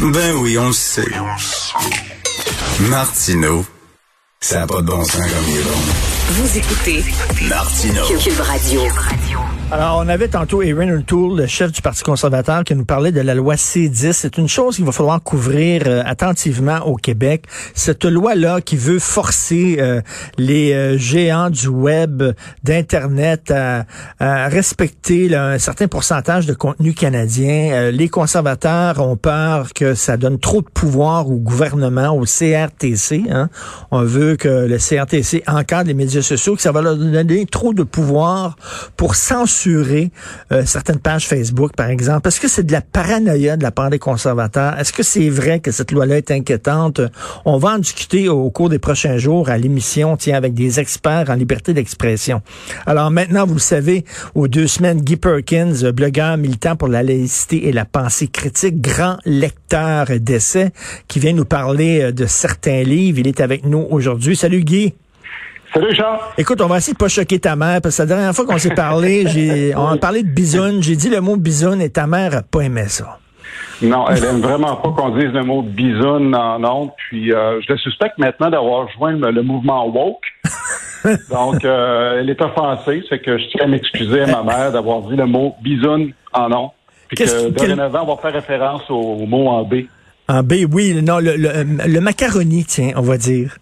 Ben oui, on le sait. Martineau, ça n'a pas de bon sens comme il est bon. Vous écoutez Martineau. Cube Radio. Alors, on avait tantôt Erin O'Toole, le chef du Parti conservateur, qui nous parlait de la loi C10. C'est une chose qu'il va falloir couvrir euh, attentivement au Québec. Cette loi-là qui veut forcer euh, les euh, géants du web, d'Internet à, respecter un certain pourcentage de contenu canadien. les conservateurs ont peur que ça donne trop de pouvoir au gouvernement, au CRTC. Hein. On veut que le CRTC encadre les médias sociaux, que ça va leur donner trop de pouvoir pour censurer euh, certaines pages Facebook, par exemple? Est-ce que c'est de la paranoïa de la part des conservateurs? Est-ce que c'est vrai que cette loi-là est inquiétante? On va en discuter au cours des prochains jours à l'émission, tiens, avec des experts en liberté d'expression. Alors maintenant, vous le savez, aux deux semaines, Guy Perkins, blogueur militant pour la laïcité et la pensée critique, grand lecteur d'essais, qui vient nous parler euh, de certains livres. Il est avec nous aujourd'hui. Salut Guy. Salut Charles. Écoute, on va essayer de pas choquer ta mère, parce que la dernière fois qu'on s'est parlé, j'ai, on a parlé de bisoune, j'ai dit le mot bisoune et ta mère a pas aimé ça. Non, elle aime vraiment pas qu'on dise le mot bisoune en honte. Puis euh, je la suspecte maintenant d'avoir joint le, mouvement woke. Donc, euh, elle est offensée, c'est que je tiens à m'excuser à ma mère d'avoir dit le mot bisoune en honte. Puis que dorénavant, on va faire référence au mot en B. En B, oui, non, le, le, le, macaroni, tiens, on va dire.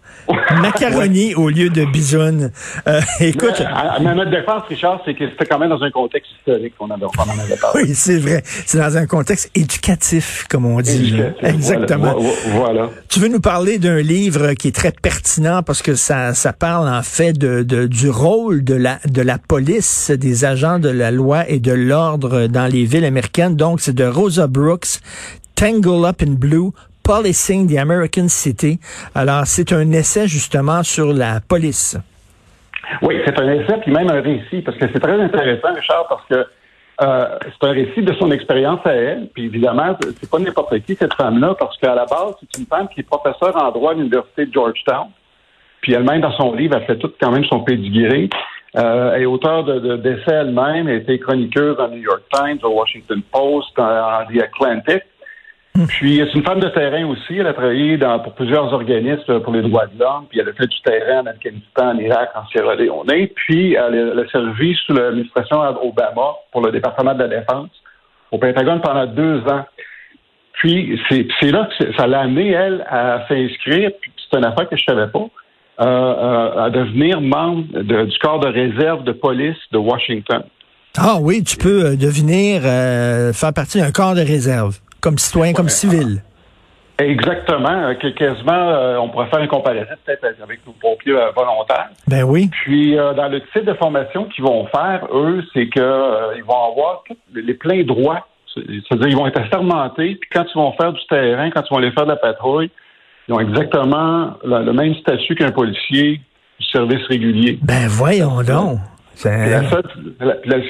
Macaroni au lieu de bisoune. Euh, écoute. à, notre défense, Richard, c'est que c'était quand même dans un contexte historique qu'on avait parlé. Oui, c'est vrai. C'est dans un contexte éducatif, comme on dit. Exactement. Voilà. Tu veux nous parler d'un livre qui est très pertinent parce que ça, ça parle en fait de, de, du rôle de la, de la police, des agents de la loi et de l'ordre dans les villes américaines. Donc, c'est de Rosa Brooks, Tangle Up in Blue, Policing the American City. Alors, c'est un essai justement sur la police. Oui, c'est un essai, puis même un récit, parce que c'est très intéressant, Richard, parce que euh, c'est un récit de son expérience à elle. Puis évidemment, c'est pas n'importe qui cette femme-là, parce qu'à la base, c'est une femme qui est professeure en droit à l'université de Georgetown. Puis elle-même, dans son livre, elle fait tout quand même son pédigré. Euh, elle est auteure d'essais de, elle-même, elle a été chroniqueuse dans New York Times, au Washington Post, dans The Atlantic. Puis c'est une femme de terrain aussi. Elle a travaillé dans, pour plusieurs organismes pour les droits de l'homme. Puis elle a fait du terrain en Afghanistan, en Irak, en Sierra Leone. Puis elle a, servi sous l'administration Obama pour le département de la défense au Pentagone pendant deux ans. Puis c'est là que ça l'a amené, elle, à s'inscrire. Puis c'est une affaire que je savais pas. Euh, euh, à devenir membre du corps de réserve de police de Washington. Ah oui, tu peux euh, devenir faire partie d'un corps de réserve comme citoyen, comme civil. Exactement. quasiment, euh, on pourrait faire un comparatif peut-être avec nos pompiers euh, volontaires. Ben oui. Puis, euh, dans le type de formation qu'ils vont faire, eux, c'est que ils vont avoir les pleins droits. C'est-à-dire, ils vont être assermentés. Puis, quand ils vont faire du terrain, quand ils vont aller faire de la patrouille, ils ont exactement le même statut qu'un policier du service régulier. Ben voyons donc. ce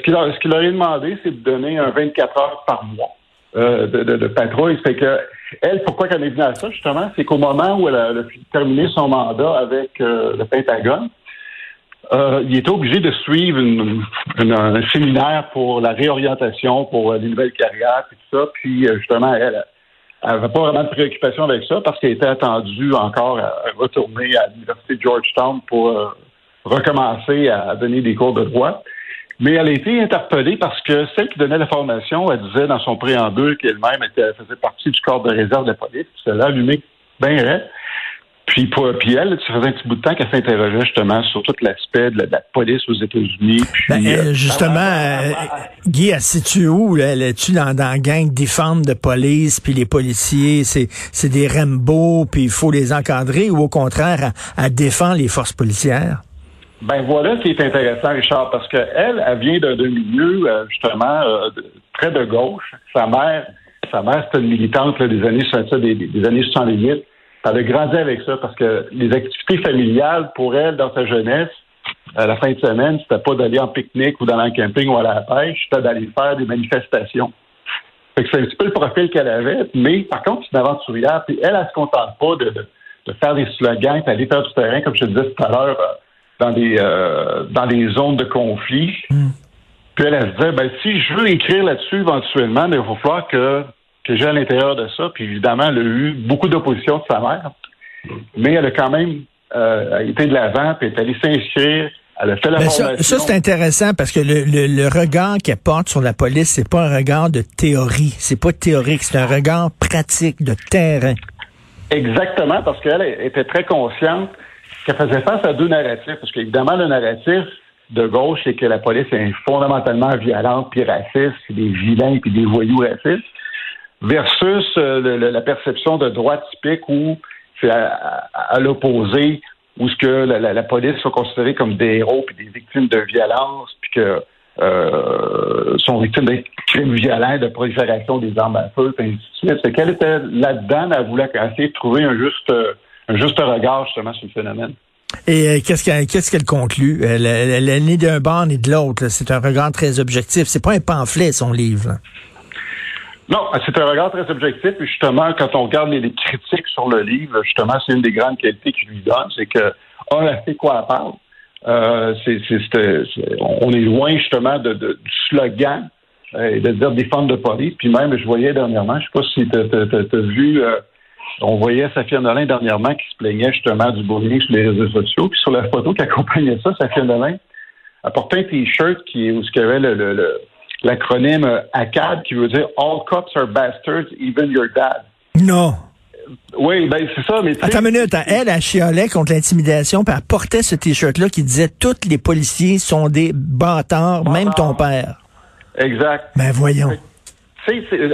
qu'il leur, leur, est demandé, c'est de donner un 24 heures par mois. Euh, de, de, patrouille. C'est que elle, pourquoi qu'elle est venue à ça, justement, c'est qu'au moment où elle a, terminé son mandat avec euh, le Pentagone, euh, il était obligé de suivre un séminaire pour la réorientation, pour les nouvelles carrières, et tout ça. Puis justement, elle n'avait pas vraiment de préoccupation avec ça parce qu'elle était attendue encore à, retourner à l'université de Georgetown pour recommencer à donner des cours de droit. Mais elle a été interpellée parce que celle qui donnait la formation, elle disait dans son préambule qu'elle-même faisait partie du corps de réserve de la police. Ça l'a allumé bien raide. Puis, pour, puis elle, ça faisait un petit bout de temps qu'elle s'interrogeait justement sur tout l'aspect de, la, police aux États-Unis. Ben, euh, justement, euh, Guy, elle situe où? Elle est-tu dans, dans la gang des femmes de police, puis les policiers, c'est, c'est des Rambo, puis il faut les encadrer, ou au contraire, à défendre les forces policières? Ben voilà ce qui est intéressant, Richard, parce qu'elle, elle vient d'un milieu, euh, justement, euh, très de gauche. Sa mère Sa mère, c'était une militante des années des, des années 68. Elle a grandi avec ça parce que les activités familiales, pour elle, dans sa jeunesse, à la fin de semaine, c'était pas d'aller en pique-nique ou dans un camping ou à la pêche, c'était d'aller faire des manifestations. c'est un petit peu le profil qu'elle avait, mais par contre, c'est une aventurière. Puis elle, elle, se contente pas de, faire des slogans, d'aller faire du terrain, comme je te disais tout à l'heure, euh, dans des euh, dans des zones de conflit. Hmm. Puis elle, elle se disait, ben, si je veux écrire là-dessus éventuellement, il va falloir que, que j'ai à l'intérieur de ça. Puis évidemment, elle a eu beaucoup d'opposition de sa mère, mais elle a quand même euh, été de l'avant, puis est allée s'inscrire. Elle a fait la formation. Ça, c'est intéressant parce que le, le, regard qu'elle porte sur la police, c'est pas un regard de théorie, c'est pas théorique, c'est un regard pratique de terrain. Exactement, parce qu'elle était très consciente qu'elle faisait face à deux narratifs. Parce qu'évidemment, le narratif de gauche, c'est que la police est fondamentalement violente puis raciste, c'est des vilains puis des voyous racistes, versus euh, la perception de droite typique où c'est à, l'opposé, où ce que la, police soit considérée comme des héros puis des victimes de violence, puis que euh, sont victimes de crimes violents, de prolifération des armes à feu, et ainsi de suite. Qu'elle était là-dedans, elle voulait essayer de trouver un juste, un juste regard justement sur le phénomène. Et euh, qu'est-ce qu'elle qu'est-ce qu'elle conclut? Elle, est née d'un bord ni de l'autre. C'est un regard très objectif. C'est pas un pamphlet, son livre. Non, c'est un regard très objectif. Et justement, quand on regarde les, critiques sur le livre, justement, c'est une des grandes qualités qu'il lui donne, c'est que on a fait quoi à parle. Euh, on est loin justement de, de du slogan euh, et de dire défendre de police. Puis même, je voyais dernièrement, je sais pas si tu as, vu euh, on voyait Safia Nolin dernièrement qui se plaignait justement du bullying sur les réseaux sociaux. Puis sur la photo qui accompagnait ça, Safia Nolin a porté un T-shirt qui, où il y avait le, l'acronyme ACAD qui veut dire All cops are bastards, even your dad. Non. Oui, ben c'est ça, mais Attends une minute, hein. elle, elle chialait contre l'intimidation, puis elle portait ce T-shirt-là qui disait « Tous les policiers sont des bâtards, même ton père. » Exact. Ben voyons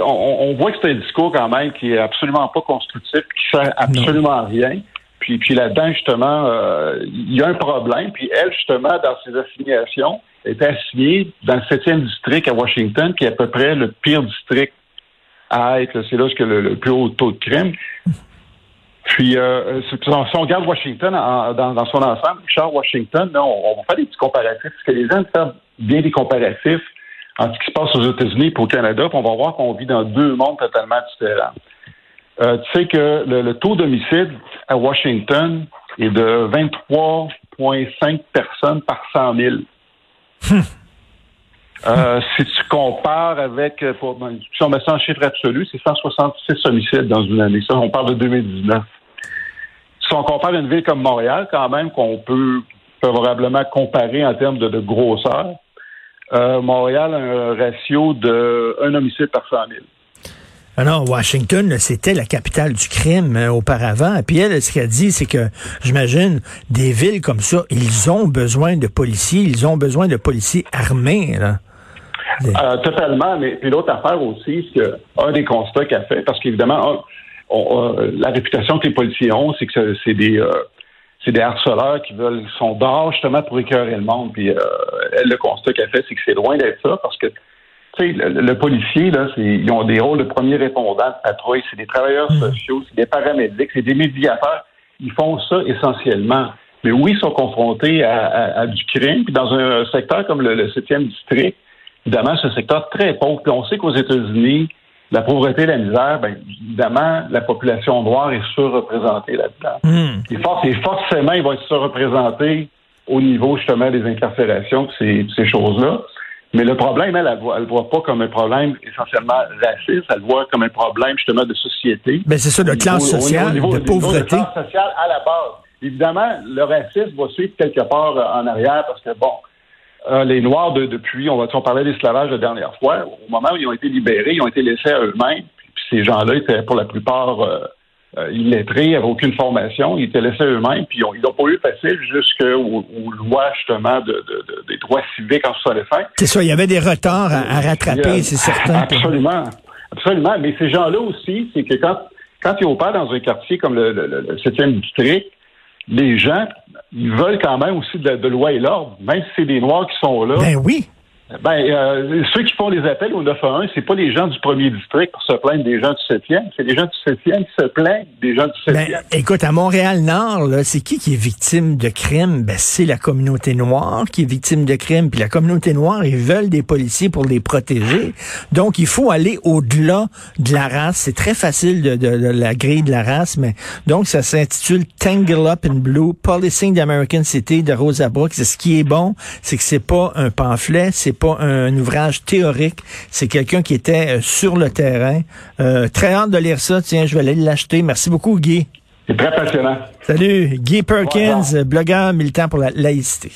on, voit que c'est un discours quand même qui est absolument pas constructif, qui sert absolument rien. Puis, puis là-dedans, justement, euh, il y a un problème. Puis elle, justement, dans ses assignations, est assignée dans le 7e district à Washington, qui est à peu près le pire district à être. C'est là où il y a le, plus haut taux de crime. Puis, euh, si on regarde Washington dans, son ensemble, Charles Washington, on, va faire des petits comparatifs. Parce que les gens font bien des comparatifs en ce qui se passe aux États-Unis et au Canada, on va voir qu'on vit dans deux mondes totalement différents. Euh, tu sais que le, taux d'homicide à Washington est de 23,5 personnes par 100 000. Hum. Euh, si tu compares avec, euh, ben, si on met ça en chiffre absolu, c'est 166 homicides dans une année. Ça, on parle de 2019. Si on compare une ville comme Montréal, quand même, qu'on peut favorablement comparer en termes de grosseur, euh, Montréal a un ratio de un homicide par 100 000. Alors, Washington, c'était la capitale du crime euh, auparavant. Puis elle, ce qu'elle dit, c'est que, j'imagine, des villes comme ça, ils ont besoin de policiers, ils ont besoin de policiers armés. Là. Euh, totalement, mais puis l'autre affaire aussi, c'est un des constats qu'elle fait, parce qu'évidemment, la réputation que les policiers ont, c'est que c'est des c'est des harceleurs qui veulent sont dehors justement pour écœurer le monde. Puis euh, le constat qu'elle fait, c'est que c'est loin d'être ça parce que tu sais, le, policier, là, ils ont des rôles de premier répondant de patrouille, c'est des travailleurs hmm. sociaux, c'est des paramédics, c'est des médiateurs. Ils font ça essentiellement. Mais oui, ils sont confrontés à, du crime. Puis dans un secteur comme le, 7e district, évidemment, c'est un secteur très pauvre. Puis on sait qu'aux États-Unis, la pauvreté et la misère, bien, évidemment, la population noire est surreprésentée là-dedans. Hmm. Et, forcément, il va être surreprésenté au niveau justement des incarcérations, ces, ces choses-là. Mais le problème, elle, ne voit pas comme un problème essentiellement raciste, elle le voit comme un problème justement de société. Ben c'est ça, de classe sociale, de pauvreté. de classe sociale à la base. Évidemment, le racisme va suivre quelque part en arrière parce que, bon, euh, les Noirs, de, depuis, on, va, on parlait d'esclavage la dernière fois, au moment où ils ont été libérés, ils ont été laissés à eux-mêmes. Puis, ces gens-là étaient pour la plupart euh, euh illettrés, n'avaient aucune formation, ils étaient laissés à eux-mêmes, puis ils n'ont pas eu facile jusqu'aux aux lois justement de, des droits civiques en 65. C'est ça, il y avait des retards à, rattraper, c'est certain. Absolument, absolument. Mais ces gens-là aussi, c'est que quand, quand ils opèrent dans un quartier comme le, le, le 7e district, les gens, ils veulent quand même aussi de, loi et l'ordre, même si c'est des Noirs qui sont là. Ben oui. Ben, euh, ceux qui font les appels au 911, c'est pas les gens du premier district pour se plaindre des gens du 7e, c'est les gens du 7e qui se plaignent des gens du 7e. Ben, écoute, à Montréal-Nord, c'est qui qui est victime de crime? Ben, c'est la communauté noire qui est victime de crime. Puis la communauté noire, ils veulent des policiers pour les protéger. Donc, il faut aller au-delà de la race. C'est très facile de, de, de, la grille de la race, mais donc ça s'intitule Tangle Up in Blue, Policing the American City de Rosa Brooks. Ce qui est bon, c'est que c'est pas un pamphlet, c'est pas un, ouvrage théorique, c'est quelqu'un qui était euh, sur le terrain. Euh, très hâte de lire ça. Tiens, je vais aller l'acheter. Merci beaucoup, Guy. C'est très passionnant. Salut, Guy Perkins, blogueur militant pour la laïcité.